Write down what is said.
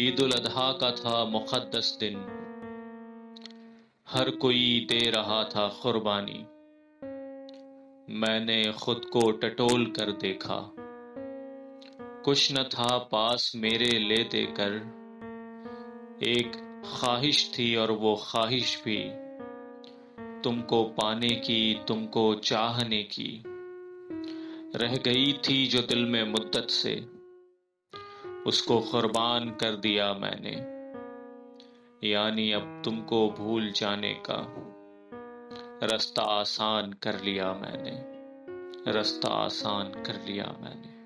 ईद उल अजहा का था मुक़दस दिन। हर कोई दे रहा था कुर्बानी। मैंने खुद को टटोल कर देखा। कुछ न था पास मेरे ले देकर। एक ख्वाहिश थी और वो ख्वाहिश भी, तुमको पाने की, तुमको चाहने की। रह गई थी जो दिल में मुद्दत से। उसको कुर्बान कर दिया मैंने। यानी अब तुमको भूल जाने का रास्ता आसान कर लिया मैंने। रास्ता आसान कर लिया मैंने।